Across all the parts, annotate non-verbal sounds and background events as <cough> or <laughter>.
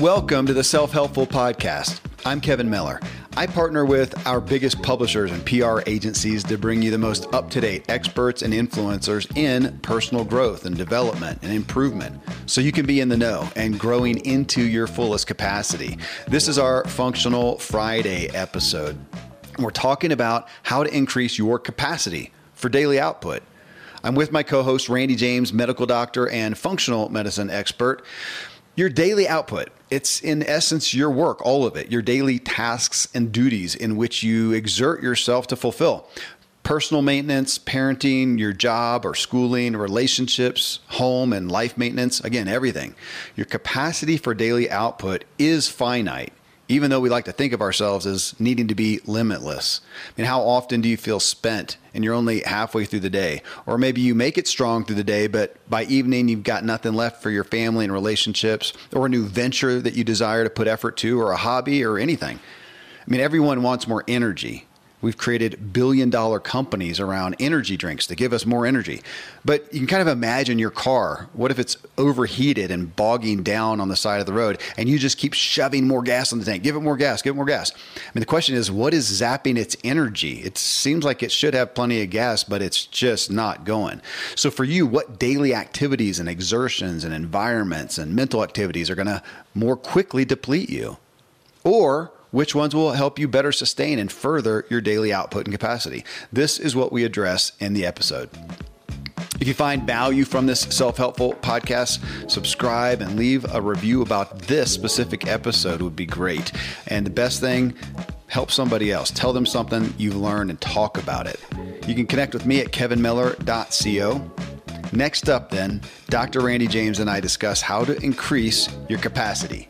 Welcome to the Self Helpful Podcast. I'm Kevin Miller. I partner with our biggest publishers and PR agencies to bring you the most up to date experts and influencers in personal growth and development and improvement so you can be in the know and growing into your fullest capacity. This is our Functional Friday episode. We're talking about how to increase your capacity for daily output. I'm with my co host, Randy James, medical doctor and functional medicine expert. Your daily output, it's in essence your work, all of it, your daily tasks and duties in which you exert yourself to fulfill. Personal maintenance, parenting, your job or schooling, relationships, home and life maintenance, again, everything. Your capacity for daily output is finite even though we like to think of ourselves as needing to be limitless. I mean, how often do you feel spent and you're only halfway through the day? Or maybe you make it strong through the day, but by evening you've got nothing left for your family and relationships, or a new venture that you desire to put effort to, or a hobby, or anything. I mean, everyone wants more energy. We've created billion dollar companies around energy drinks to give us more energy. But you can kind of imagine your car. What if it's overheated and bogging down on the side of the road and you just keep shoving more gas in the tank? Give it more gas, give it more gas. I mean, the question is, what is zapping its energy? It seems like it should have plenty of gas, but it's just not going. So, for you, what daily activities and exertions and environments and mental activities are going to more quickly deplete you? Or, which ones will help you better sustain and further your daily output and capacity? This is what we address in the episode. If you find value from this self helpful podcast, subscribe and leave a review about this specific episode would be great. And the best thing, help somebody else. Tell them something you've learned and talk about it. You can connect with me at kevinmiller.co. Next up, then, Dr. Randy James and I discuss how to increase your capacity.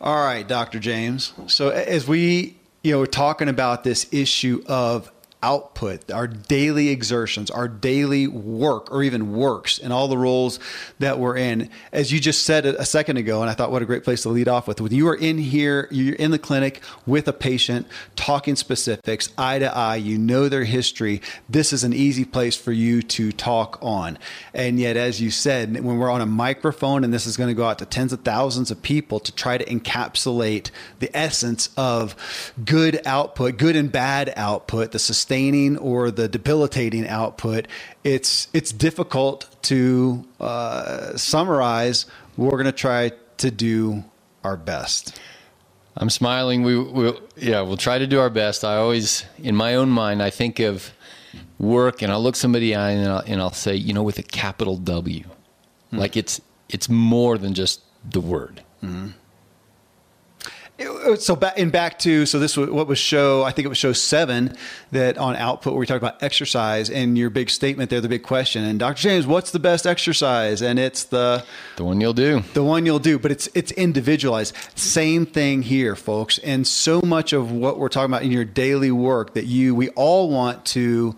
All right, Dr. James. So as we, you know, we're talking about this issue of output, our daily exertions, our daily work, or even works, and all the roles that we're in. As you just said a second ago, and I thought what a great place to lead off with. When you are in here, you're in the clinic with a patient, talking specifics, eye to eye, you know their history. This is an easy place for you to talk on. And yet, as you said, when we're on a microphone, and this is going to go out to tens of thousands of people to try to encapsulate the essence of good output, good and bad output, the sustaining or the debilitating output, it's it's difficult to uh, summarize. We're going to try to do our best. I'm smiling. We will, yeah, we'll try to do our best. I always, in my own mind, I think of work, and I'll look somebody eye and I'll, and I'll say, you know, with a capital W, like it's it's more than just the word. Mm-hmm. So so back in back to so this was what was show I think it was show seven that on output where we talked about exercise and your big statement there, the big question. And Dr. James, what's the best exercise? And it's the the one you'll do. The one you'll do, but it's it's individualized. Same thing here, folks. And so much of what we're talking about in your daily work that you we all want to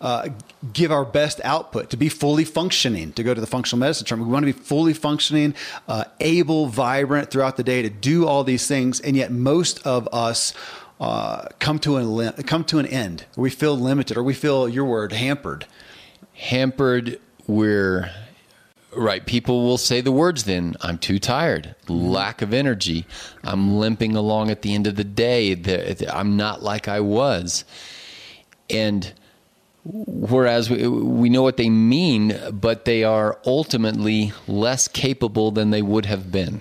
uh, give our best output to be fully functioning to go to the functional medicine term we want to be fully functioning uh, able vibrant throughout the day to do all these things and yet most of us uh, come to an come to an end we feel limited or we feel your word hampered hampered we're Right. People will say the words then I'm too tired, lack of energy, I'm limping along at the end of the day, I'm not like I was. And whereas we, we know what they mean, but they are ultimately less capable than they would have been.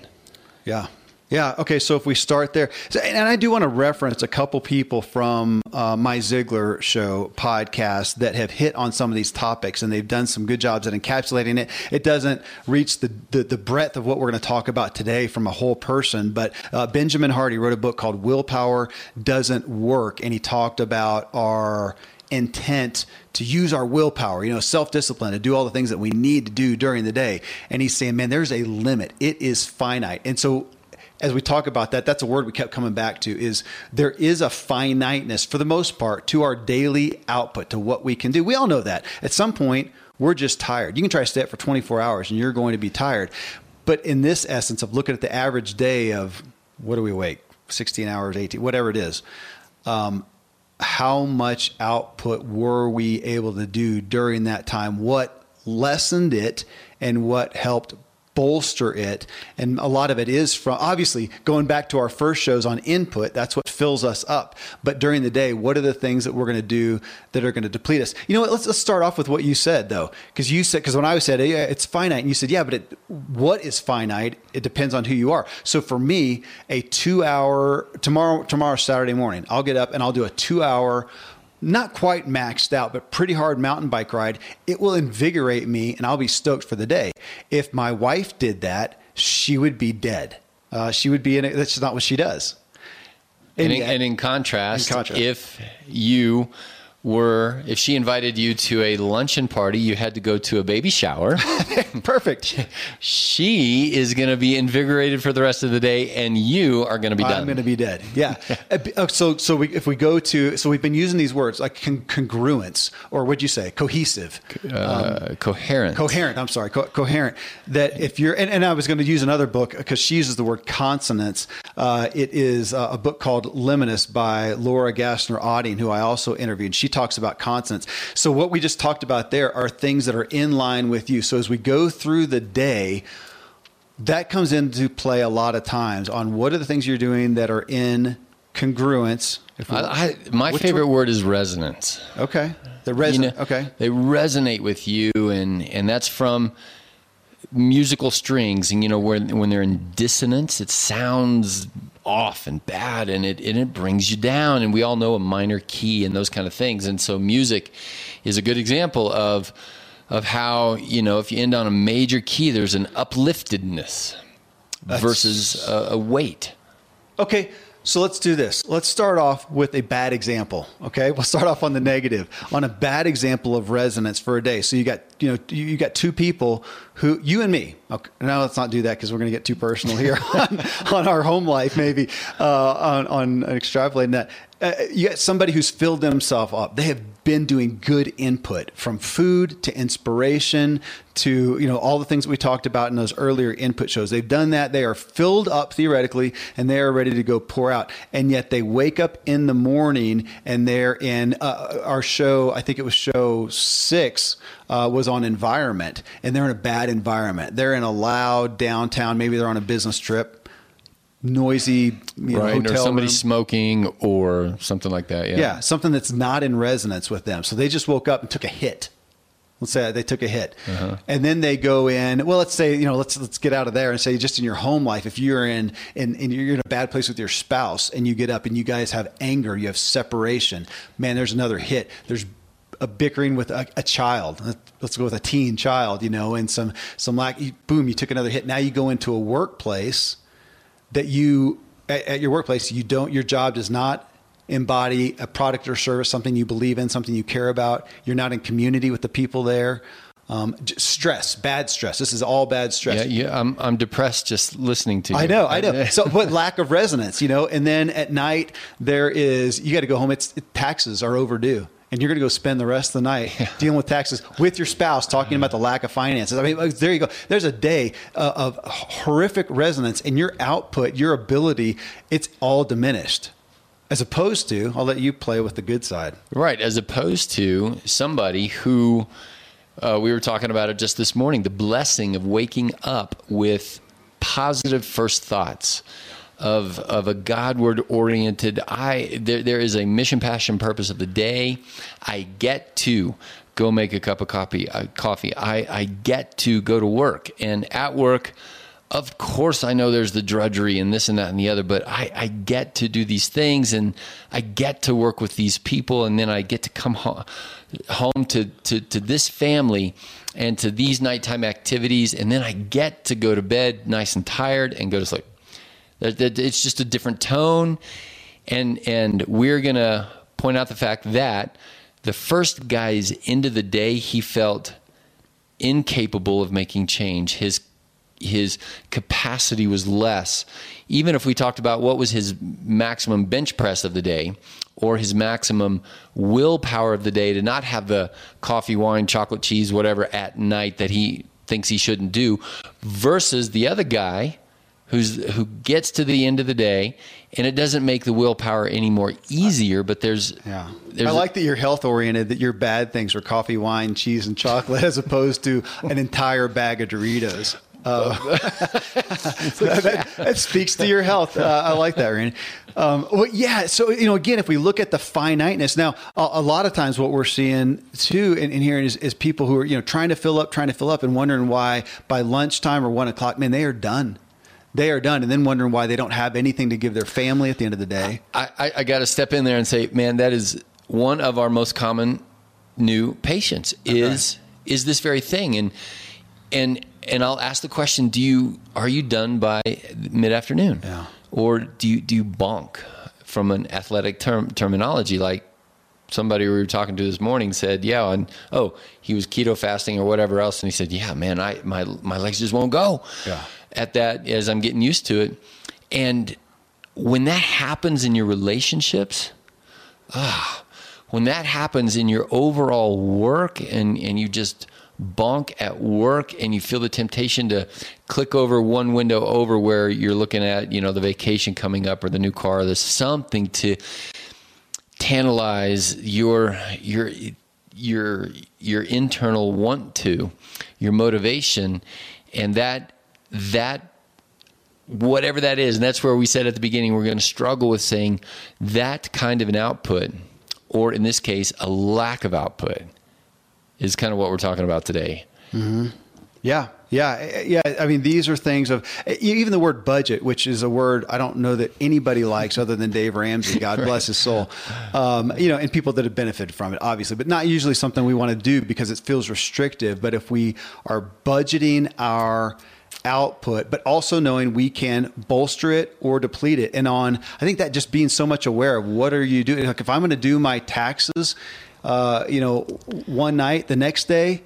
Yeah. Yeah. Okay. So if we start there, and I do want to reference a couple people from uh, my Ziglar show podcast that have hit on some of these topics, and they've done some good jobs at encapsulating it. It doesn't reach the the, the breadth of what we're going to talk about today from a whole person, but uh, Benjamin Hardy wrote a book called "Willpower Doesn't Work," and he talked about our intent to use our willpower, you know, self discipline, to do all the things that we need to do during the day. And he's saying, man, there's a limit. It is finite. And so as we talk about that, that's a word we kept coming back to is there is a finiteness for the most part to our daily output, to what we can do. We all know that. At some point, we're just tired. You can try to stay up for 24 hours and you're going to be tired. But in this essence of looking at the average day of what do we wake? 16 hours, 18, whatever it is. Um, how much output were we able to do during that time? What lessened it and what helped bolster it. And a lot of it is from obviously going back to our first shows on input, that's what fills us up. But during the day, what are the things that we're going to do that are going to deplete us? You know what? Let's, let's start off with what you said though. Because you said, because when I said yeah, it's finite, and you said, yeah, but it, what is finite? It depends on who you are. So for me, a two hour, tomorrow, tomorrow, Saturday morning, I'll get up and I'll do a two hour not quite maxed out, but pretty hard mountain bike ride, it will invigorate me and I'll be stoked for the day. If my wife did that, she would be dead. Uh, she would be in it. That's not what she does. And, and, in, and in, contrast, in contrast, if you were if she invited you to a luncheon party, you had to go to a baby shower. <laughs> Perfect. She is going to be invigorated for the rest of the day, and you are going to be done. I'm going to be dead. Yeah. <laughs> Uh, uh, so, so we, if we go to, so we've been using these words like con- congruence, or what'd you say, cohesive, uh, um, coherent, coherent. I'm sorry, co- coherent. That if you're, and, and I was going to use another book because she uses the word consonance. Uh, it is a book called Limitless by Laura Gassner Otting, who I also interviewed. She talks about consonance. So what we just talked about there are things that are in line with you. So as we go through the day, that comes into play a lot of times on what are the things you're doing that are in congruence. I, I, my favorite word is resonance. Okay, the resonate. You know, okay, they resonate with you, and and that's from musical strings. And you know, when when they're in dissonance, it sounds off and bad and it and it brings you down and we all know a minor key and those kind of things. And so music is a good example of of how you know if you end on a major key there's an upliftedness That's... versus a, a weight. Okay so let's do this. Let's start off with a bad example. Okay, we'll start off on the negative, on a bad example of resonance for a day. So you got you know you got two people who you and me. Okay, now let's not do that because we're going to get too personal here <laughs> on, on, our home life, maybe uh, on on extrapolating that. Uh, you got somebody who's filled themselves up. They have been doing good input from food to inspiration to you know all the things we talked about in those earlier input shows. They've done that. They are filled up theoretically, and they are ready to go pour out. And yet they wake up in the morning and they're in uh, our show. I think it was show six uh, was on environment, and they're in a bad environment. They're in a loud downtown. Maybe they're on a business trip noisy, you know, right, or somebody room. smoking or something like that. Yeah. yeah, something that's not in resonance with them. So they just woke up and took a hit. Let's say they took a hit, uh-huh. and then they go in. Well, let's say you know, let's let's get out of there and say just in your home life, if you're in in, in you're in a bad place with your spouse, and you get up and you guys have anger, you have separation. Man, there's another hit. There's a bickering with a, a, child. Let's go with a teen child, you know, and some some lack. Boom, you took another hit. Now you go into a workplace that you at, at your workplace, you don't. Your job does not embody a product or service, something you believe in, something you care about. You're not in community with the people there. Um, stress, bad stress. This is all bad stress. Yeah, yeah. I'm I'm depressed just listening to you. I know, I know. <laughs> so, what lack of resonance, you know. And then at night, there is you got to go home. It's taxes are overdue and you're going to go spend the rest of the night yeah. dealing with taxes with your spouse, talking about the lack of finances. I mean, there you go. There's a day uh, of horrific resonance, and your output, your ability, it's all diminished. As opposed to, I'll let you play with the good side. Right. As opposed to somebody who uh, we were talking about it just this morning the blessing of waking up with positive first thoughts of of a Godward oriented. I there there is a mission, passion, purpose of the day. I get to go make a cup of coffee. Uh, coffee. I I get to go to work, and at work. Of course, I know there's the drudgery and this and that and the other, but I, I get to do these things and I get to work with these people, and then I get to come home, home to, to, to this family and to these nighttime activities, and then I get to go to bed nice and tired and go to sleep. It's just a different tone. And, and we're going to point out the fact that the first guy's end of the day, he felt incapable of making change. His his capacity was less. Even if we talked about what was his maximum bench press of the day or his maximum willpower of the day to not have the coffee, wine, chocolate, cheese, whatever at night that he thinks he shouldn't do, versus the other guy who's who gets to the end of the day and it doesn't make the willpower any more easier but there's yeah there's i like that you're health oriented that your bad things are coffee wine cheese and chocolate as opposed to an entire bag of doritos uh, <laughs> that, that, speaks to your health. Uh, I like that, Randy. Um, well, yeah. So you know, again, if we look at the finiteness now, a, a lot of times what we're seeing too in, in here is, is, people who are you know trying to fill up, trying to fill up, and wondering why by lunchtime or one o'clock, man, they are done they are done and then wondering why they don't have anything to give their family at the end of the day. I, I, I got to step in there and say, man, that is one of our most common new patients is okay. is this very thing. And and and I'll ask the question, do you are you done by mid afternoon? Yeah. Or do you do you bonk from an athletic term terminology like somebody we were talking to this morning said, "Yeah, and oh, he was keto fasting or whatever else," and he said, "Yeah, man, I my my legs just won't go." Yeah at that as I'm getting used to it. And when that happens in your relationships, ah, when that happens in your overall work and, and you just bonk at work and you feel the temptation to click over one window over where you're looking at, you know, the vacation coming up or the new car, there's something to tantalize your your your your internal want to, your motivation, and that that whatever that is and that's where we said at the beginning we're going to struggle with saying that kind of an output or in this case a lack of output is kind of what we're talking about today mm-hmm. yeah yeah yeah i mean these are things of even the word budget which is a word i don't know that anybody likes other than dave ramsey god right. <laughs> bless his soul um, you know and people that have benefited from it obviously but not usually something we want to do because it feels restrictive but if we are budgeting our output, but also knowing we can bolster it or deplete it. And on, I think that just being so much aware of what are you doing? Like if I'm going to do my taxes, uh, you know, one night, the next day,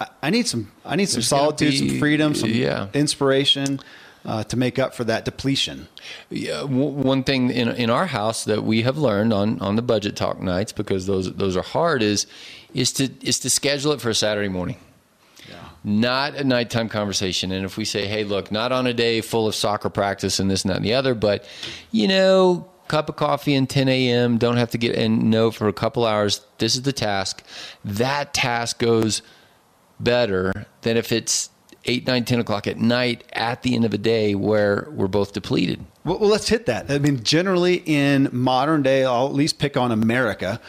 I, I need some, I need some There's solitude, be, some freedom, some yeah. inspiration. Uh, to make up for that depletion. Yeah, w- one thing in in our house that we have learned on on the budget talk nights because those those are hard is is to is to schedule it for a Saturday morning not a nighttime conversation. And if we say, hey, look, not on a day full of soccer practice and this and that and the other, but, you know, cup of coffee and 10 a.m., don't have to get and know for a couple hours, this is the task. That task goes better than if it's 8, 9, 10 o'clock at night at the end of a day where we're both depleted. Well, well let's hit that. I mean, generally in modern day, I'll at least pick on America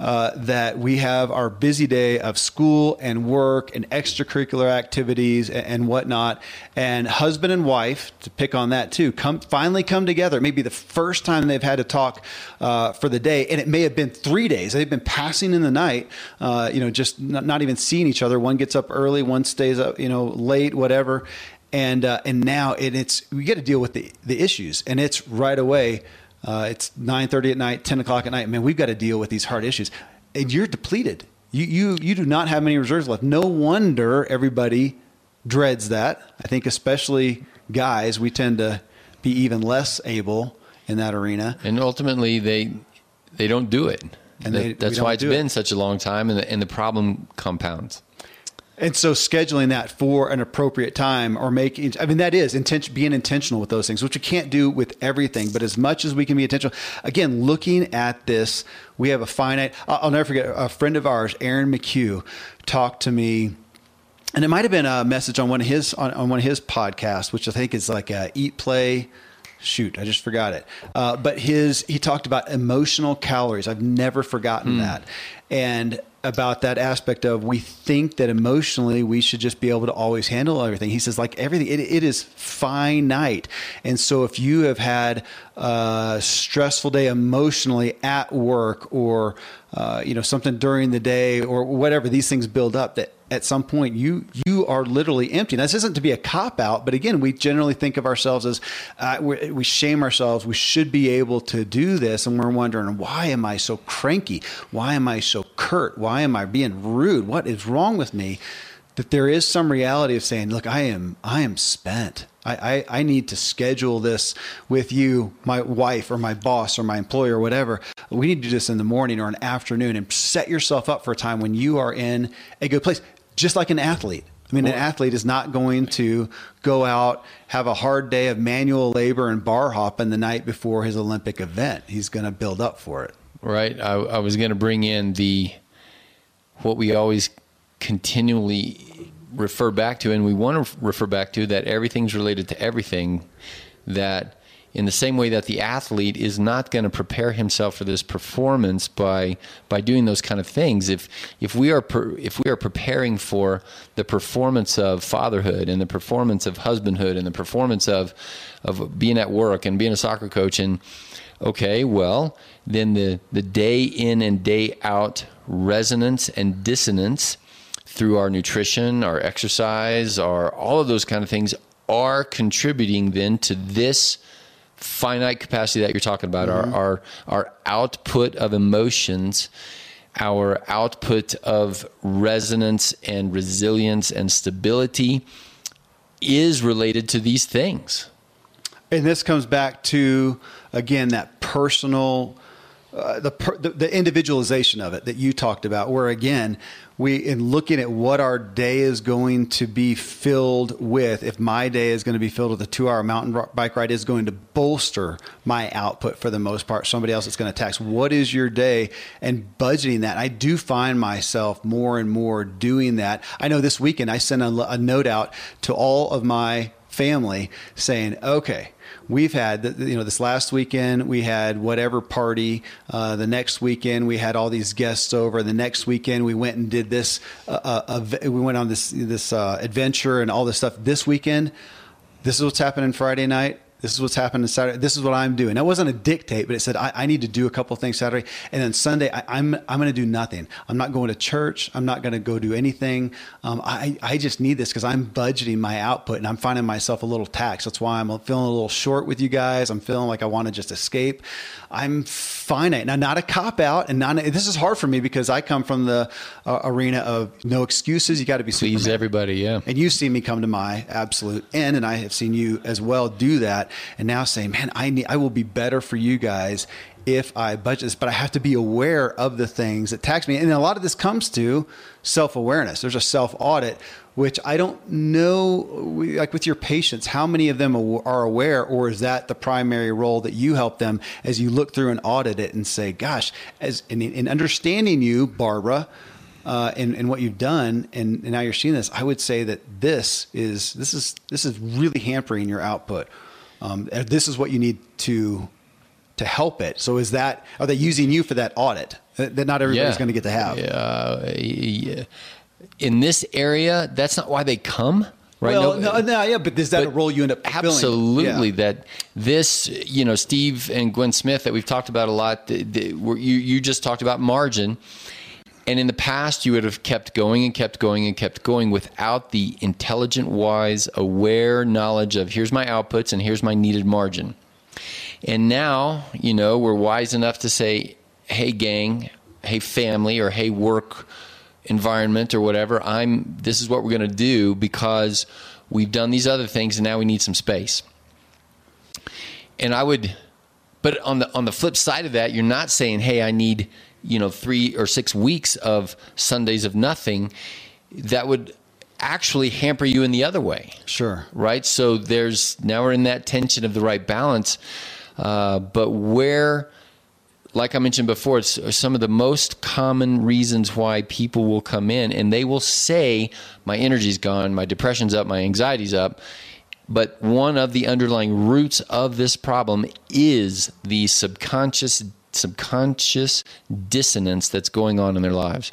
uh, that we have our busy day of school and work and extracurricular activities and, and, whatnot. And husband and wife, to pick on that too, come finally come together. Maybe the first time they've had to talk uh, for the day, and it may have been three days. They've been passing in the night, uh, you know, just not, not even seeing each other. One gets up early, one stays up, you know, late, whatever and uh, and now it, it's we got to deal with the the issues, and it's right away. Uh, it's nine thirty at night, ten o'clock at night. Man, we've got to deal with these hard issues, and you're depleted. You you you do not have many reserves left. No wonder everybody dreads that. I think especially guys, we tend to be even less able in that arena. And ultimately, they they don't do it. And That- they- that's why it's been it. such a long time, and the, and the problem compounds. And so scheduling that for an appropriate time or making, I mean, that is intention, being intentional with those things, which you can't do with everything, but as much as we can be intentional, again, looking at this, we have a finite, I'll, I'll never forget a friend of ours, Aaron McHugh talked to me and it might have been a message on one of his, on, on one of his podcasts, which I think is like a eat, play, shoot, I just forgot it. Uh, but his, he talked about emotional calories. I've never forgotten that. And about that aspect of we think that emotionally we should just be able to always handle everything. He says like everything, it, it is finite. And so if you have had a stressful day emotionally at work or, uh, you know, something during the day or whatever, these things build up that at some point you you are literally empty. Now, this isn't to be a cop out, but again, we generally think of ourselves as uh, we we shame ourselves. We should be able to do this, and we're wondering why am I so cranky? Why am I so curt? Why am I being rude? What is wrong with me? That there is some reality of saying, look, I am I am spent. I, I, I need to schedule this with you, my wife or my boss or my employer or whatever. We need to do this in the morning or an afternoon and set yourself up for a time when you are in a good place, just like an athlete. I mean, an athlete is not going to go out, have a hard day of manual labor and bar hopping the night before his Olympic event. He's going to build up for it. Right. I, I was going to bring in the what we always continually refer back to, and we want to refer back to that everything's related to everything. That in the same way that the athlete is not going to prepare himself for this performance by by doing those kind of things. If if we are per, if we are preparing for the performance of fatherhood and the performance of husbandhood and the performance of of being at work and being a soccer coach and okay, well then the the day in and day out resonance and dissonance through our nutrition, our exercise, our all of those kind of things are contributing then to this finite capacity that you're talking about, our, mm-hmm. our our output of emotions, our output of resonance and resilience and stability is related to these things. And this comes back to again that personal, uh, the, per, the the individualization of it that you talked about. Where again, we in looking at what our day is going to be filled with. If my day is going to be filled with a two-hour mountain bike ride, is going to bolster my output for the most part. Somebody else is going to tax. What is your day? And budgeting that. I do find myself more and more doing that. I know this weekend I sent a, a note out to all of my family saying, okay, we've had, you know, this last weekend we had whatever party. Uh, the next weekend we had all these guests over. The next weekend we went and did this, uh, uh, we went on this, this uh, adventure and all this stuff. This weekend, this is what's happening Friday night. This is what's happening Saturday. This is what I'm doing. That wasn't a dictate, but it said I, I need to do a couple things Saturday, and then Sunday I, I'm I'm going to do nothing. I'm not going to church. I'm not going to go do anything. Um, I I just need this because I'm budgeting my output, and I'm finding myself a little taxed. That's why I'm feeling a little short with you guys. I'm feeling like I want to just escape. I'm finite now, not a cop out, and not this is hard for me because I come from the uh, arena of no excuses. You got to be Please Superman. everybody, yeah. And you've seen me come to my absolute end, and I have seen you as well do that. And now say, man, I need, I will be better for you guys if I budget this, but I have to be aware of the things that tax me. And a lot of this comes to self awareness. There's a self audit, which I don't know, like with your patients, how many of them are aware, or is that the primary role that you help them as you look through and audit it and say, gosh, as in, in understanding you, Barbara, uh, and, and what you've done, and, and now you're seeing this, I would say that this is this is this is really hampering your output. Um, this is what you need to to help it. So is that are they using you for that audit that, not everybody's Yeah. going to get to have? Uh, yeah. in this area, that's not why they come, right? Well, no, no, yeah, but is that a role you end up? Absolutely, Yeah. that this, you know, Steve and Gwen Smith that we've talked about a lot. The, the, you you just talked about margin. And in the past, you would have kept going and kept going and kept going without the intelligent, wise, aware knowledge of here's my outputs and here's my needed margin. And now, you know, we're wise enough to say, hey, gang, hey, family, or hey, work environment or whatever, I'm this is what we're going to do because we've done these other things and now we need some space. And I would but on the on the flip side of that, you're not saying, "Hey, I need, you know, 3 or 6 weeks of Sundays of nothing." That would actually hamper you in the other way. Sure. Right? So there's now we're in that tension of the right balance. Uh, but where like I mentioned before, it's some of the most common reasons why people will come in and they will say, My energy's gone, my depression's up, my anxiety's up. But one of the underlying roots of this problem is the subconscious subconscious dissonance that's going on in their lives.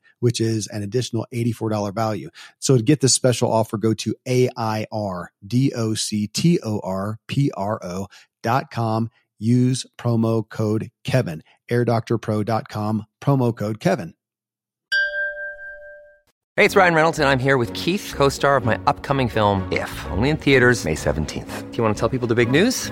which is an additional $84 value. So to get this special offer, go to A-I-R-D-O-C-T-O-R-P-R-O dot com. Use promo code Kevin, airdoctorpro.com, promo code Kevin. Hey, it's Ryan Reynolds, and I'm here with Keith, co star of my upcoming film, If, only in theaters, May 17th. Do you want to tell people the big news?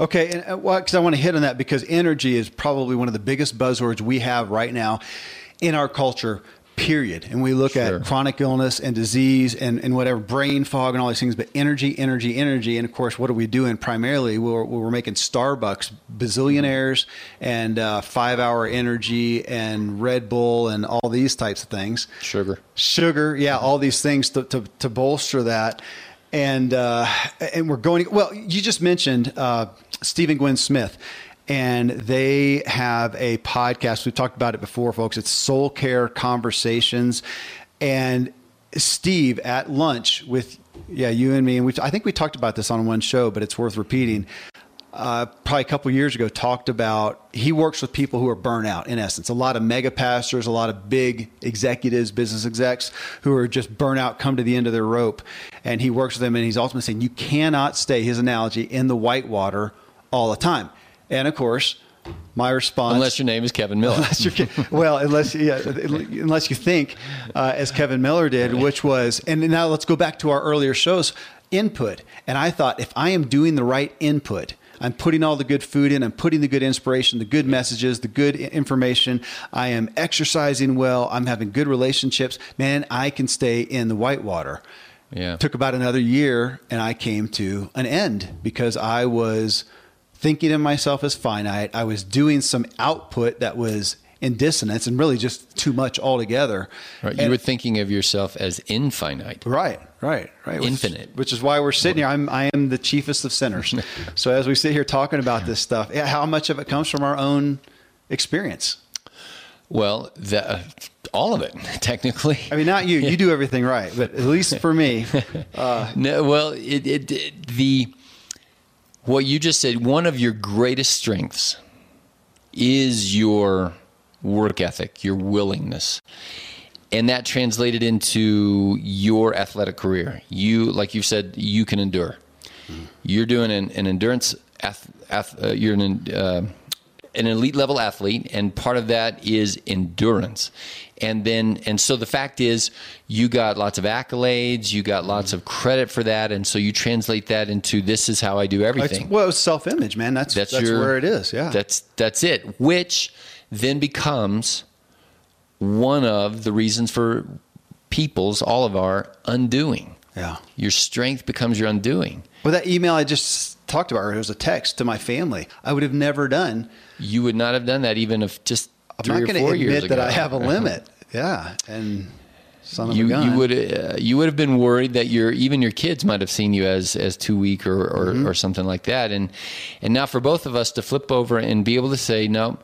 Okay, and uh, well, because I want to hit on that because energy is probably one of the biggest buzzwords we have right now in our culture. Period. And we look Sure. at chronic illness and disease and, and whatever brain fog and all these things, but energy, energy, energy. And of course, what are we doing primarily? We're, we're making Starbucks bazillionaires and uh, five hour energy and Red Bull and all these types of things Sugar. sugar, yeah, all these things to, to, to bolster that. And uh, and we're going. Well, you just mentioned uh, Steve and Gwen Smith, and they have a podcast. We've talked about it before, folks. It's Soul Care Conversations, and Steve at lunch with yeah you and me, and we I think we talked about this on one show, but it's worth repeating. uh, probably a couple years ago talked about he works with people who are burnout in essence a lot of mega pastors a lot of big executives business execs who are just burnout come to the end of their rope and he works with them and he's ultimately saying you cannot stay his analogy in the whitewater all the time and of course my response unless your name is kevin miller <laughs> unless well unless yeah, unless you think uh, as kevin miller did which was and now let's go back to our earlier shows input and i thought if i am doing the right input I'm putting all the good food in. I'm putting the good inspiration, the good messages, the good information. I am exercising well. I'm having good relationships. Man, I can stay in the whitewater. Yeah. Took about another year and I came to an end because I was thinking of myself as finite. I was doing some output that was in dissonance and really just too much altogether. Right. You and, were thinking of yourself as infinite. Right, right, right. Infinite. Which, which is why we're sitting here. I'm, I am the chiefest of sinners. <laughs> so as we sit here talking about this stuff, how much of it comes from our own experience? Well, the, uh, all of it, <laughs> technically. I mean, not you. You do everything right, but at least for me. <laughs> Uh, no, well, it, it, it, the what you just said. One of your greatest strengths is your work ethic, your willingness. And that translated into your athletic career. You, like you said, you can endure. Mm-hmm. You're doing an, an endurance, ath, ath, uh, you're an, uh, an elite level athlete, and part of that is endurance. And then, and so the fact is, you got lots of accolades, you got lots of credit for that, and so you translate that into this is how I do everything. It's, well, it's self image, man. That's that's, that's your, where it is. Yeah, that's that's it. Which then becomes one of the reasons for people's, all of our undoing. Yeah. Your strength becomes your undoing. Well, that email I just talked about, it was a text to my family. I would have never done. You would not have done that even if just I'm not going to admit that I have a <laughs> limit. yeah. And son of you. You would, uh, you would have been worried that your, even your kids might have seen you as, as too weak or, or, mm-hmm. or something like that. And, and now for both of us to flip over and be able to say, no,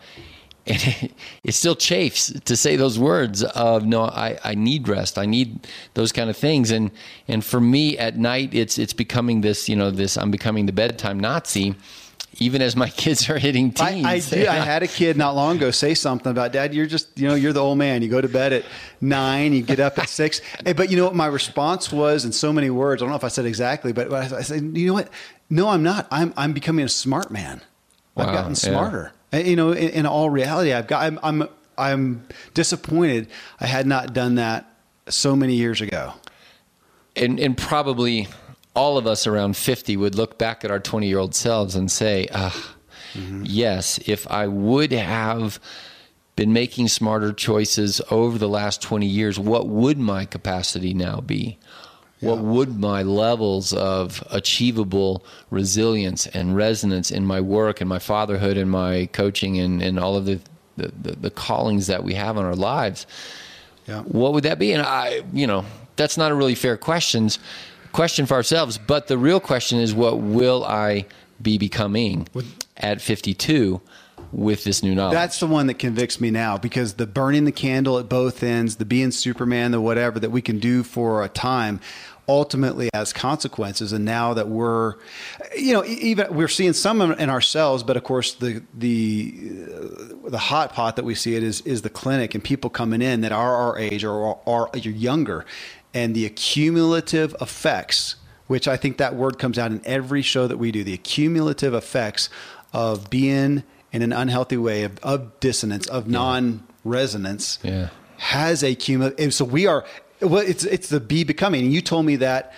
and <laughs> it, still chafes to say those words of no I, I need rest i need those kind of things and and for me at night it's it's becoming this you know this i'm becoming the bedtime nazi even as my <laughs> kids are hitting teens. I, I, do, I had a kid not long ago say something about dad. You're just, you know, you're the old man. You go to bed at nine, you get up at <laughs> six. Eh, but you know what my response was in so many words. I don't know if I said exactly, but I, said, you know what? No, I'm not. I'm I'm becoming a smart man. I've wow, gotten smarter. Yeah. You know, in, in all reality, I've got. I'm, I'm I'm disappointed. I had not done that so many years ago. And and probably all of us around 50 would look back at our 20 year old selves and say, ah, mm-hmm. yes, if I would have been making smarter choices over the last 20 years, what would my capacity now be? what would my levels of achievable resilience and resonance in my work and my fatherhood and my coaching and, and all of the, the, the, the callings that we have in our lives yeah. what would that be and i you know that's not a really fair questions question for ourselves but the real question is what will i be becoming at 52 with this new knowledge. That's the one that convicts me now because the burning the candle at both ends, the being Superman, the whatever that we can do for a time ultimately has consequences. And now that we're, you know, even we're seeing some in ourselves, but of course the the uh, the hot pot that we see it is is the clinic and people coming in that are our age or are, are younger, and the accumulative effects. Which I think that word comes out in every show that we do. The accumulative effects of being in an unhealthy way of, of dissonance, of non resonance, yeah. has a cumulative. So we are well, it's it's the be becoming. And you told me that.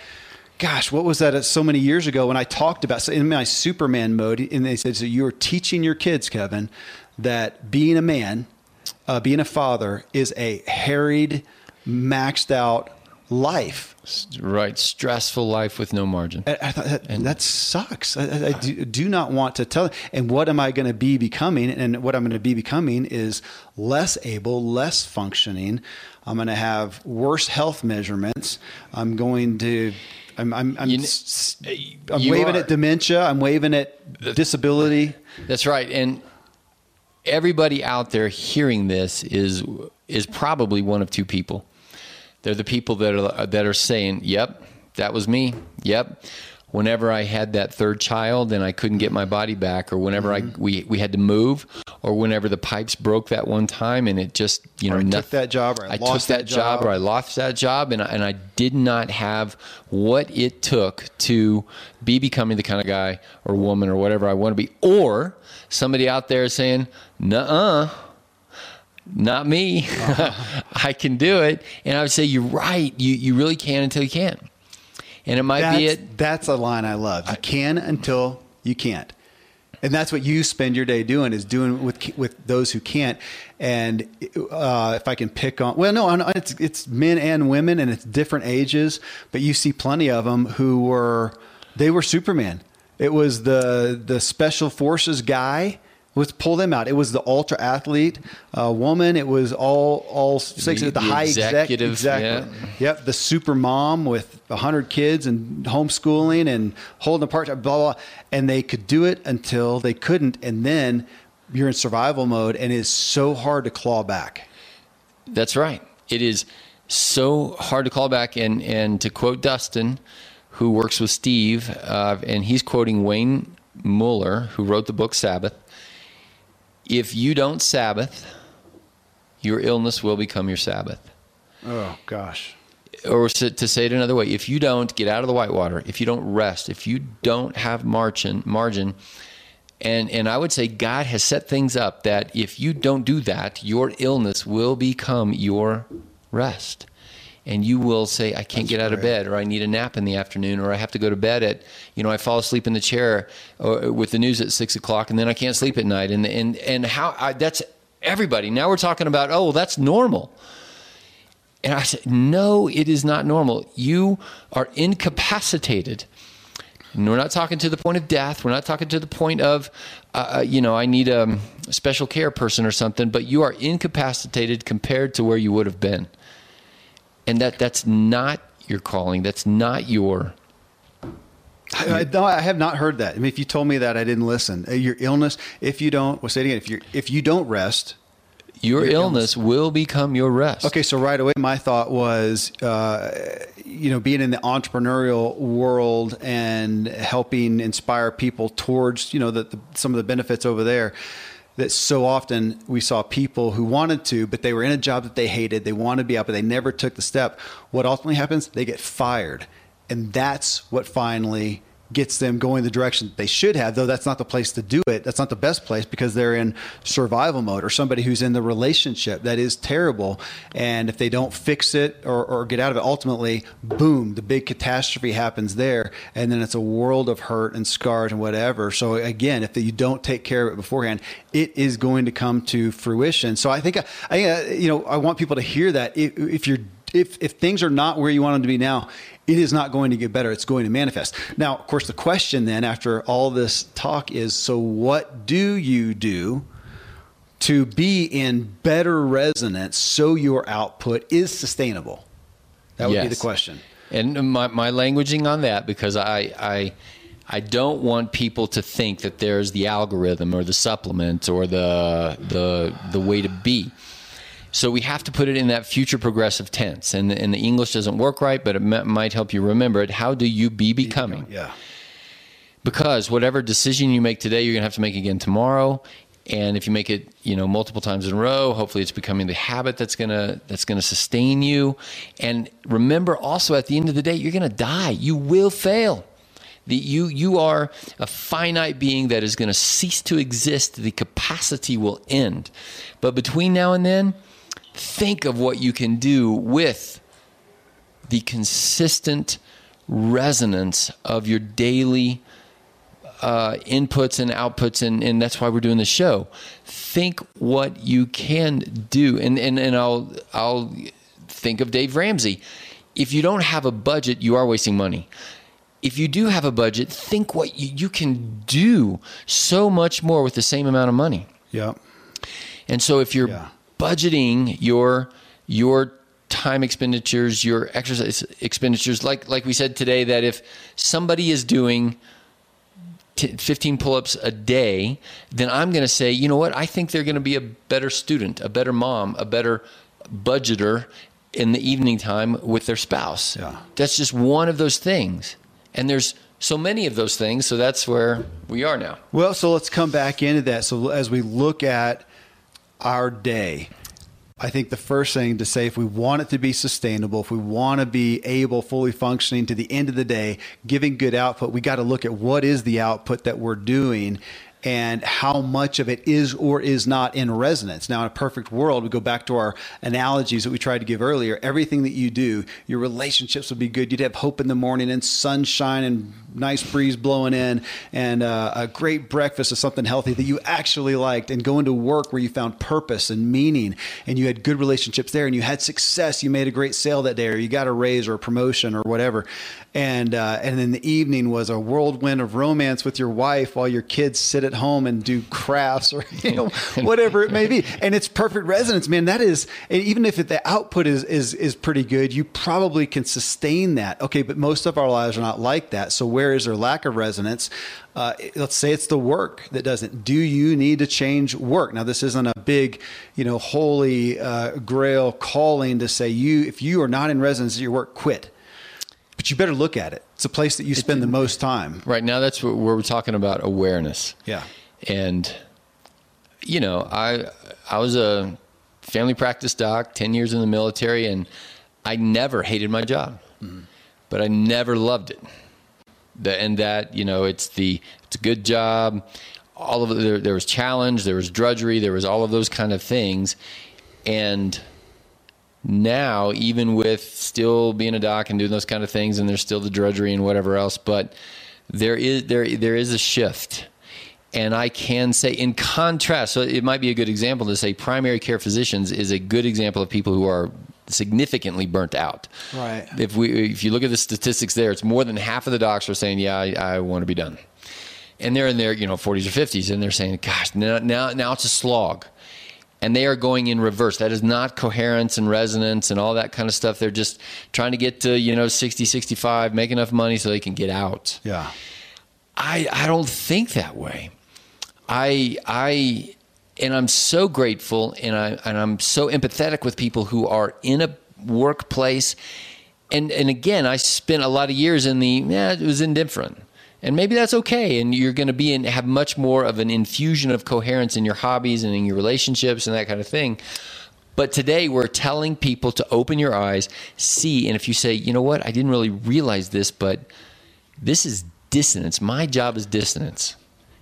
Gosh, what was that? Uh, so many years ago when I talked about so in my Superman mode, and they said, "So you're teaching your kids, Kevin, that being a man, uh, being a father, is a harried, maxed out life." Right, stressful life with no margin. I, I thought that, and that sucks. I, I do, do, not want to tell. And what am I going to be becoming? And what I'm going to be becoming is less able, less functioning. I'm going to have worse health measurements. I'm going to. I'm I'm I'm, you, uh, I'm waving are. at dementia. I'm waving at disability. That's right. And everybody out there hearing this is is probably one of two people they're the people that are that are saying, "Yep, that was me. Yep." whenever I had that third child and I couldn't get my body back, or whenever I mm-hmm. we we had to move, or whenever the pipes broke that one time and it just you know Or I took that job, or I took lost that, that job, job. or I lost that job, and I, and I did not have what it took to be becoming the kind of guy or woman or whatever I want to be, or somebody out there saying, "Nuh-uh." Not me. <laughs> I can do it. And I would say, you're right. You, you really can until you can't. And it might that's, be it. That's a line I love. You can until you can't. And that's what you spend your day doing is doing with with those who can't. And uh, if I can pick on, well, no, it's it's men and women, and it's different ages. But you see plenty of them who were they were Superman. It was the the special forces guy. Let's pull them out. It was the ultra athlete uh, woman. It was all all six The- the, the high executive, exec, exactly. Yep, the super mom with hundred kids and homeschooling and holding a part, blah, blah blah, and they could do it until they couldn't, and then you're in survival mode, and it's so hard to claw back. That's right. It is so hard to call back. And, and to quote Dustin, who works with Steve, uh, and he's quoting Wayne Mueller, who wrote the book Sabbath. If you don't Sabbath, your illness will become your Sabbath. Oh gosh, or to, to say it another way, if you don't get out of the whitewater, if you don't rest, if you don't have margin, margin, and and I would say God has set things up that if you don't do that, your illness will become your rest. And you will say, I can't get out of bed, or I need a nap in the afternoon, or I have to go to bed at, you know, I fall asleep in the chair or, with the news at six o'clock, and then I can't sleep at night. And and and how I, that's everybody. Now we're talking about, oh, well, that's normal. And I said, No, it is not normal. You are incapacitated. And we're not talking to the point of death. We're not talking to the point of, uh, uh you know, I need um, a special care person or something, but you are incapacitated compared to where you would have been. And that that's not your calling. That's not your. I, I, no, I have not heard that. I mean, if you told me that, I didn't listen. Uh, Your illness, if you don't, well, say it again. If you if you don't rest, Your, Your illness, will become your rest. Okay, so right away, my thought was, uh, you know, being in the entrepreneurial world and helping inspire people towards, you know, the, the, some of the benefits over there. That so often we saw people who wanted to, but they were in a job that they hated. They wanted to be out, but they never took the step. What ultimately happens? They get fired, and that's what finally gets them going the direction they should have, though that's not the place to do it. That's not the best place because they're in survival mode or somebody who's in the relationship that is terrible. And if they don't fix it or, or get out of it, ultimately, boom, the big catastrophe happens there. And then it's a world of hurt and scars and whatever. So again, if you don't take care of it beforehand, it is going to come to fruition. So I think, I, uh, you know, I want people to hear that if, if you're if, if things are not where you want them to be now, it is not going to get better. It's going to manifest. Now, of course, the question then after all this talk is so what do you do to be in better resonance so your output is sustainable? That would be the question. And my, my languaging on that because I, I I don't want people to think that there's the algorithm or the supplement or the the the way to be. So we have to put it in that future progressive tense, and the, and the English doesn't work right, but it m- might help you remember it. How do you be becoming? Yeah. because whatever decision you make today, you're gonna have to make again tomorrow. And if you make it, you know, multiple times in a row, hopefully it's becoming the habit that's gonna that's gonna sustain you. And remember, also at the end of the day, you're gonna die. You will fail. The, you you are a finite being that is going to cease to exist. The capacity will end. But between now and then, think of what you can do with the consistent resonance of your daily uh, inputs and outputs, and, and that's why we're doing the show. Think what you can do, and and, and I'll I'll think of Dave Ramsey. If you don't have a budget, you are wasting money. If you do have a budget, think what you, you can do so much more with the same amount of money. Yeah. And so if you're Yeah. Budgeting your your time expenditures, your exercise expenditures, like like we said today, that if somebody is doing t- 15 pull-ups a day, then I'm going to say, you know what? I think they're going to be a better student, a better mom, a better budgeter in the evening time with their spouse. Yeah. That's just one of those things. And there's so many of those things. So that's where we are now. Well, so let's come back into that. So as we look at our day, I think the first thing to say, if we want it to be sustainable, if we want to be able, fully functioning to the end of the day, giving good output, we got to look at what is the output that we're doing and how much of it is or is not in resonance. Now, in a perfect world, we go back to our analogies that we tried to give earlier. Everything that you do, your relationships would be good. You'd have hope in the morning and sunshine and nice breeze blowing in and uh, a great breakfast of something healthy that you actually liked and going to work where you found purpose and meaning and you had good relationships there and you had success. You made a great sale that day or you got a raise or a promotion or whatever and uh, and then the evening was a whirlwind of romance with your wife while your kids sit at home and do crafts or you know <laughs> whatever it may be. And it's perfect resonance man. That is even if the output is is is pretty good you probably can sustain that. Okay but most of our lives are not like that. So where is there lack of resonance? Uh, let's say it's the work that doesn't. Do you need to change work? Now, this isn't a big, you know, holy uh, grail calling to say you if you are not in resonance at your work, quit. But you better look at it. It's a place that you spend the most time. Right now, that's where we're talking about awareness. Yeah. And, you know, I I was a family practice doc, ten years in the military, and I never hated my job, mm-hmm. but I never loved it. The, and that you know, it's the it's a good job. All of it, there, there was challenge, there was drudgery, there was all of those kind of things, and now, even with still being a doc and doing those kind of things, and there's still the drudgery and whatever else, but there is there there is a shift. And I can say, in contrast, so it might be a good example to say primary care physicians is a good example of people who are significantly burnt out. Right. If we if you look at the statistics there, it's more than half of the docs are saying, "Yeah, I, I want to be done," and they're in their you know 40s or 50s, and they're saying, "Gosh, now now, now it's a slog." And they are going in reverse. That is not coherence and resonance and all that kind of stuff. They're just trying to get to, you know, 60, 65, make enough money so they can get out. Yeah. I I don't think that way. I I and I'm so grateful and I and I'm so empathetic with people who are in a workplace and and again, I spent a lot of years in the yeah, it was indifferent and maybe that's okay and you're going to be in have much more of an infusion of coherence in your hobbies and in your relationships and that kind of thing. But today we're telling people to open your eyes see and if you say you know what? I didn't really realize this but this is dissonance. My job is dissonance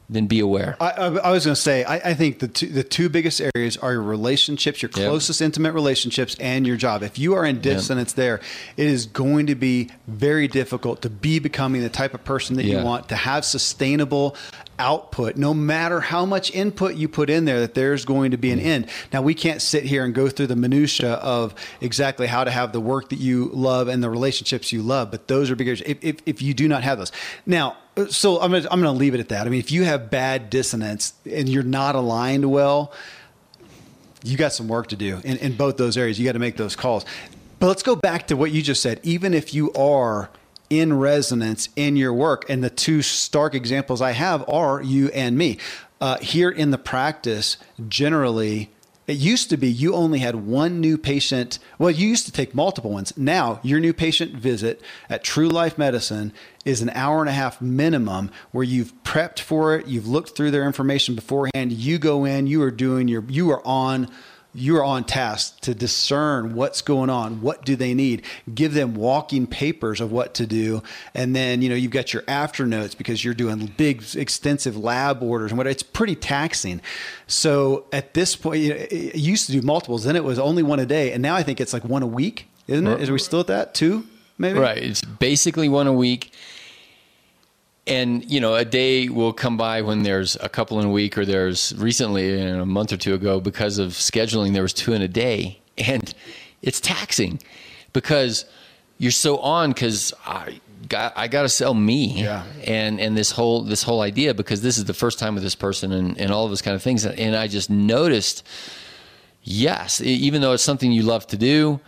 then be aware. I, I, I was going to say, I, I, think the two, the two biggest areas are your relationships, your closest yep. intimate relationships, and your job. If you are in dissonance yep. there, it is going to be very difficult to be becoming the type of person that yeah. you want to have sustainable output no matter how much input you put in there that there's going to be an end now we can't sit here and go through the minutia of exactly how to have the work that you love and the relationships you love but those are bigger if, if, if you do not have those now so I'm gonna, I'm to leave it at that. I mean, if you have bad dissonance and you're not aligned well, you got some work to do in, in both those areas. You got to make those calls. But let's go back to what you just said. Even if you are in resonance in your work, and the two stark examples I have are you and me. Uh, here in the practice, generally, it used to be you only had one new patient. Well, you used to take multiple ones. Now, your new patient visit at True Life Medicine is an hour and a half minimum where you've prepped for it, you've looked through their information beforehand, you go in, you are doing your you are on you are on task to discern what's going on. What do they need? Give them walking papers of what to do. And then you know you've got your after notes because you're doing big extensive lab orders and what it's pretty taxing. So at this point you know, it used to do multiples then it was only one a day and now i think it's like one a week isn't it? Is we still at that? Two maybe? Right. It's basically one a week and you know a day will come by when there's a couple in a week or there's recently you know, a month or two ago because of scheduling there was two in a day. And it's taxing because you're so on because I got I got to sell me. Yeah. and and this whole this whole idea because this is the first time with this person and and all of those kind of things. And I just noticed yes even though it's something you love to do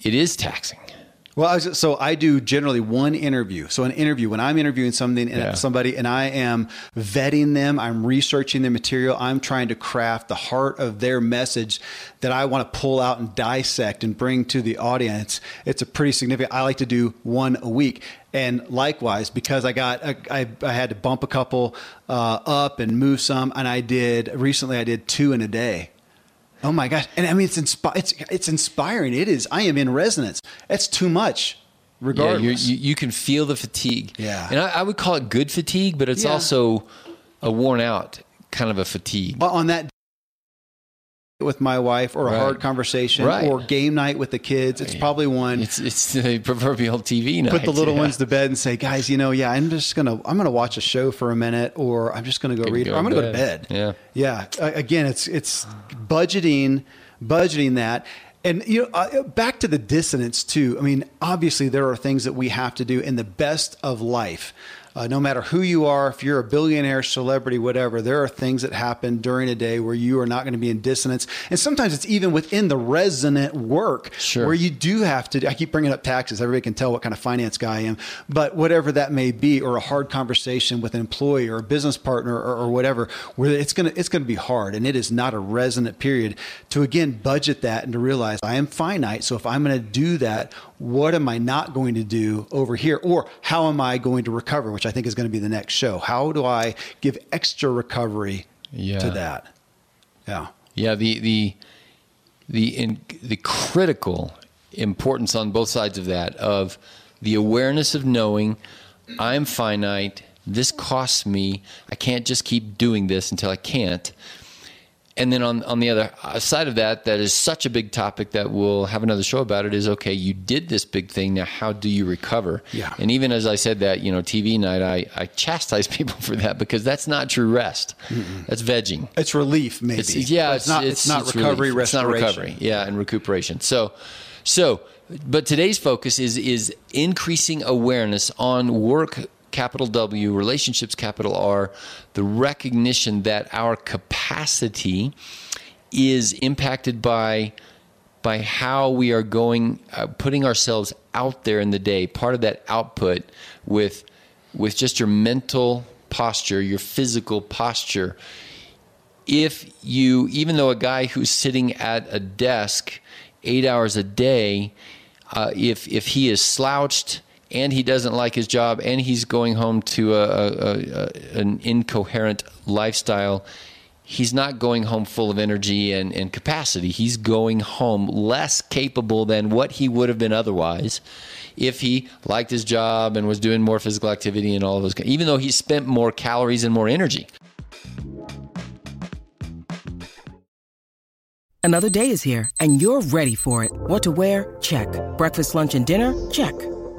it is taxing Well, I was, so I do generally one interview. So an interview when I'm interviewing something and Yeah. somebody and I am vetting them, I'm researching their material, I'm trying to craft the heart of their message that I want to pull out and dissect and bring to the audience. It's a pretty significant. I like to do one a week. And likewise, because I got, I, I, I had to bump a couple uh, up and move some, and I did recently. I did two in a day. Oh my gosh! And I mean, it's inspi- it's it's inspiring. It is. I am in resonance. It's too much. Yeah, Regardless, you, you can feel the fatigue. Yeah. and I, I would call it good fatigue, but it's Yeah. also a worn out kind of a fatigue. But on that with my wife, or a Right. hard conversation, Right. or game night with the kids, it's probably one. It's it's <laughs> the proverbial TV night. Put the little yeah. ones to bed and say, guys, you know, yeah, I'm just gonna I'm gonna watch a show for a minute, or I'm just gonna go read, go or I'm gonna go to bed. Yeah. yeah. Again, it's it's budgeting, budgeting that. And you know, uh, back to the dissonance too. I mean, obviously there are things that we have to do in the best of life. Uh, no matter who you are, if you're a billionaire, celebrity, whatever, there are things that happen during a day where you are not going to be in dissonance. And sometimes it's even within the resonant work Sure. where you do have to. I keep bringing up taxes. Everybody can tell what kind of finance guy I am. But whatever that may be, or a hard conversation with an employee or a business partner or, or whatever, where it's gonna it's gonna be hard, and it is not a resonant period to again budget that and to realize I am finite. So if I'm going to do that, what am I not going to do over here, or how am I going to recover? Which I think is going to be the next show. How do I give extra recovery Yeah. to that? Yeah. Yeah, the the the in, the critical importance on both sides of that of the awareness of knowing I'm finite. This costs me. I can't just keep doing this until I can't. And then on on the other uh, side of that, that is such a big topic that we'll have another show about. It is okay. You did this big thing. Now, how do you recover? Yeah. And even as I said that, you know, TV night, I I chastise <laughs> people for that because that's not true rest. That's vegging. It's relief, maybe. It's, yeah, But it's, not. It's, not recovery. relief. It's not recovery. Yeah, and recuperation. So, so, but today's focus is is increasing awareness on work, capital W, relationships, capital R, the recognition that our capacity is impacted by by how we are going uh, putting ourselves out there in the day. Part of that output with with just your mental posture your physical posture if you even though a guy who's sitting at a desk 8 hours a day uh, if if he is slouched and he doesn't like his job and he's going home to a, a, a, an incoherent lifestyle he's not going home full of energy and, and capacity. He's going home less capable than what he would have been otherwise if he liked his job and was doing more physical activity and all of those, even though he spent more calories and more energy. Another day is here, and you're ready for it. What to wear? Check. Breakfast, lunch, and dinner? Check.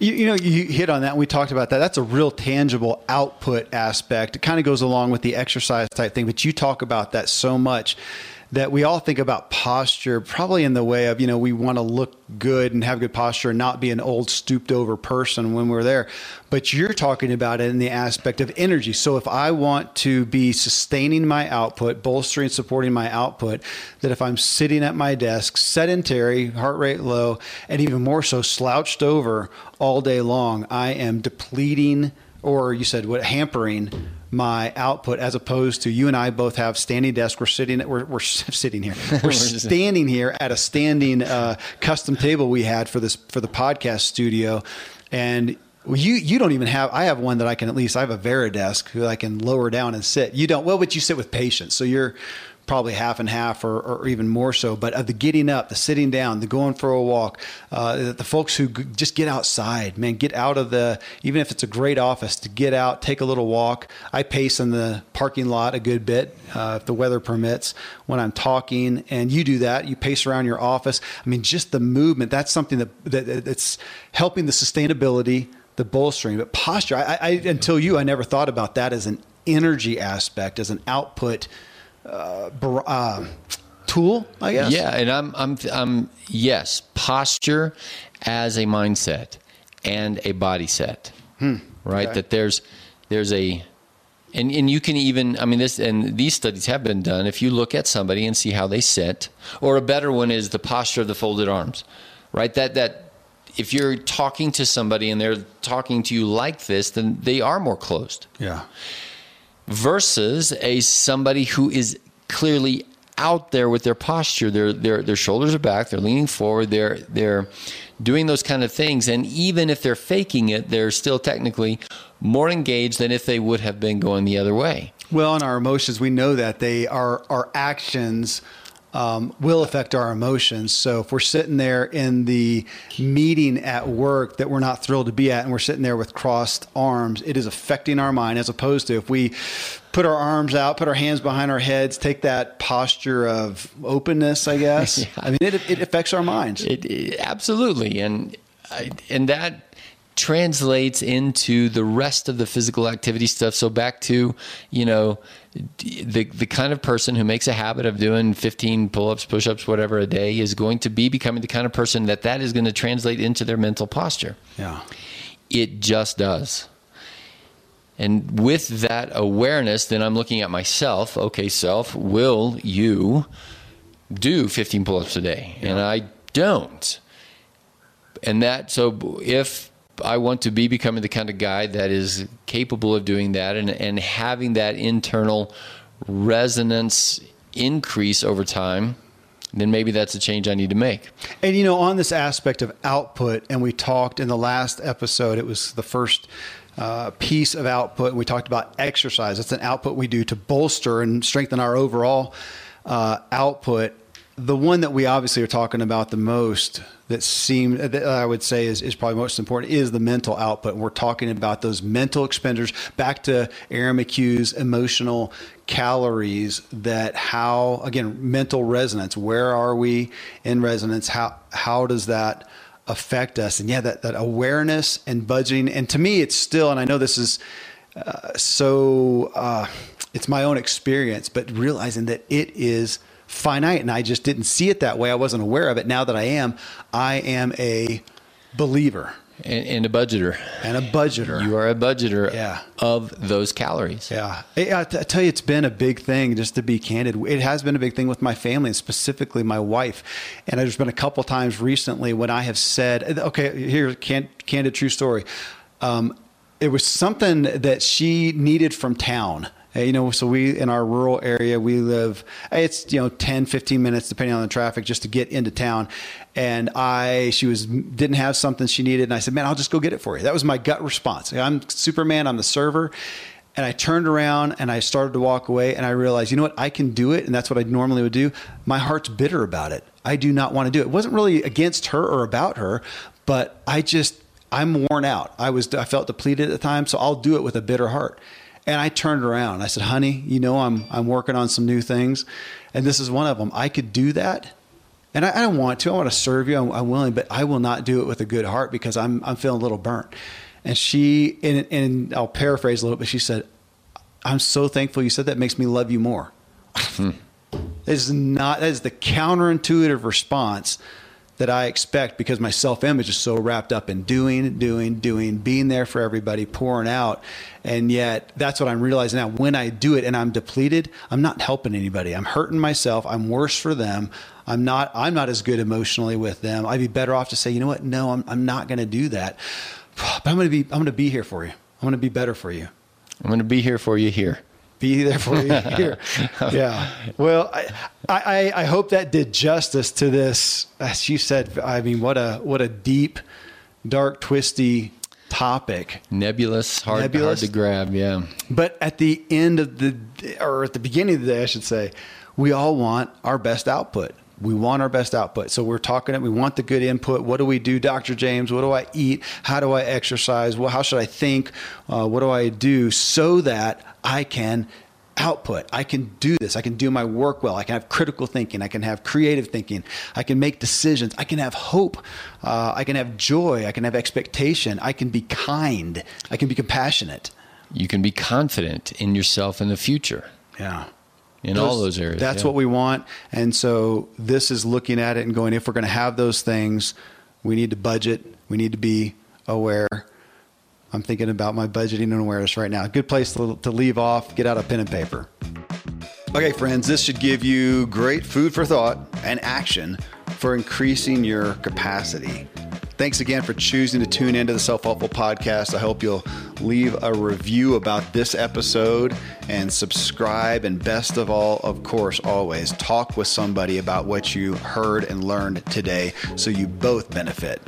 You, you know, you hit on that. And we talked about that. That's a real tangible output aspect. It kind of goes along with the exercise type thing, but you talk about that so much that we all think about posture probably in the way of, you know, we want to look good and have good posture and not be an old stooped over person when we're there. But you're talking about it in the aspect of energy. So if I want to be sustaining my output, bolstering, supporting my output, that if I'm sitting at my desk, sedentary, heart rate low, and even more so slouched over all day long, I am depleting or you said what hampering my output as opposed to you and I both have standing desks. We're sitting, we're, we're <laughs> sitting here. <laughs> We're standing here at a standing uh, custom table we had for this for the podcast studio, and you you don't even have. I have one that I can at least. I have a Varidesk who I can lower down and sit. You don't. Well, but you sit with patients, so you're probably half and half or, or even more so. But of the getting up, the sitting down, the going for a walk, uh, the, folks who just get outside, man, get out of the, even if it's a great office, to get out, take a little walk. I pace in the parking lot a good bit uh, if the weather permits when I'm talking. And you do that, you pace around your office. I mean, just the movement, that's something that, that that's helping the sustainability the bolstering. But posture, I, I, until you, I never thought about that as an energy aspect, as an output uh, uh, tool. I guess. Yeah, and I'm, I'm, I'm, yes, posture as a mindset and a body set. Hmm. Right. Okay. That there's, there's a, and and you can even I mean this and these studies have been done. If you look at somebody and see how they sit, or a better one is the posture of the folded arms, right? That that if you're talking to somebody and they're talking to you like this, then they are more closed. Yeah. Versus a somebody who is clearly out there with their posture. Their their their shoulders are back. They're leaning forward. They're they're doing those kind of things. And even if they're faking it, they're still technically more engaged than if they would have been going the other way. Well, in our emotions, we know that they are our actions um, will affect our emotions. So if we're sitting there in the meeting at work that we're not thrilled to be at, and we're sitting there with crossed arms, it is affecting our mind. As opposed to if we put our arms out, put our hands behind our heads, take that posture of openness, I guess. <laughs> yeah. I mean, it, it affects our minds. It, it, absolutely, and and that translates into the rest of the physical activity stuff. So back to, you know, the the kind of person who makes a habit of doing 15 pull-ups, push-ups, whatever a day is going to be becoming the kind of person that that is going to translate into their mental posture. Yeah. It just does. And with that awareness, then I'm looking at myself. Okay, self, will you do 15 pull-ups a day? Yeah. And I don't. And that so if I want to be becoming the kind of guy that is capable of doing that and, and having that internal resonance increase over time, then maybe that's a change I need to make. And you know, on this aspect of output, and we talked in the last episode, it was the first uh, piece of output, we talked about exercise. It's an output we do to bolster and strengthen our overall uh, output. The one that we obviously are talking about the most that seem that I would say is, is probably most important is the mental output. And we're talking about those mental expenditures back to Aaron McHugh's emotional calories that how again mental resonance. Where are we in resonance? How how does that affect us? And yeah that, that awareness and budgeting. And to me it's still and i know this is uh, so uh, it's my own experience but realizing that it is finite and I just didn't see it that way. I wasn't aware of it. Now that I am, I am a believer. And, and a budgeter. And a budgeter. You are a budgeter yeah. of those calories. Yeah. I, I tell you, it's been a big thing, just to be candid. It has been a big thing with my family and specifically my wife. And there's been a couple times recently when I have said, okay, here's here, candid true story. Um, it was something that she needed from town you know, so we in our rural area, we live. It's you know 10, 15 minutes depending on the traffic just to get into town. And I, she was didn't have something she needed, and I said, "Man, I'll just go get it for you." That was my gut response. I'm Superman. I'm the server. And I turned around and I started to walk away, and I realized, you know what, I can do it, and that's what I normally would do. My heart's bitter about it. I do not want to do it. It wasn't really against her or about her, but I just I'm worn out. I was I felt depleted at the time, so I'll do it with a bitter heart. And I turned around. I said, "Honey, you know I'm I'm working on some new things, and this is one of them. I could do that, and I, I don't want to. I want to serve you. I'm, I'm, willing, but I will not do it with a good heart because I'm I'm feeling a little burnt." And she, and, and I'll paraphrase a little, but she said, "I'm so thankful you said that. It makes me love you more." Hmm. is not that is the counterintuitive response that I expect because my self image is so wrapped up in doing, doing, doing, being there for everybody, pouring out. And yet that's what I'm realizing now. When I do it and I'm depleted, I'm not helping anybody. I'm hurting myself. I'm worse for them. I'm not, I'm not as good emotionally with them. I'd be better off to say, you know what? No, I'm, I'm not going to do that. <sighs> But I'm going to be, I'm going to be here for you. I'm going to be better for you. I'm going to be here for you here be there for you <laughs> here. yeah. Well, I, I, I hope that did justice to this. As you said, I mean, what a what a deep, dark, twisty topic. Nebulous, hard, Nebulous. hard to grab. Yeah. But at the end of the, or at the beginning of the day, I should say, we all want our best output. We want our best output. So we're talking, we want the good input. What do we do, Dr. James? What do I eat? How do I exercise? Well, how should I think? Uh, what do I do so that I can output. I can do this. I can do my work well. I can have critical thinking. I can have creative thinking. I can make decisions. I can have hope. Uh, I can have joy. I can have expectation. I can be kind. I can be compassionate. You can be confident in yourself in the future. Yeah. In those, all those areas. That's yeah. what we want. And so this is looking at it and going, if we're going to have those things, we need to budget. We need to be aware. I'm thinking about my budgeting and awareness right now. Good place to, to leave off. Get out a pen and paper. Okay, friends, this should give you great food for thought and action for increasing your capacity. Thanks again for choosing to tune into the Self Helpful Podcast. I hope you'll leave a review about this episode and subscribe. And best of all, of course, always talk with somebody about what you heard and learned today so you both benefit.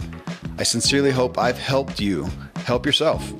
I sincerely hope I've helped you help yourself.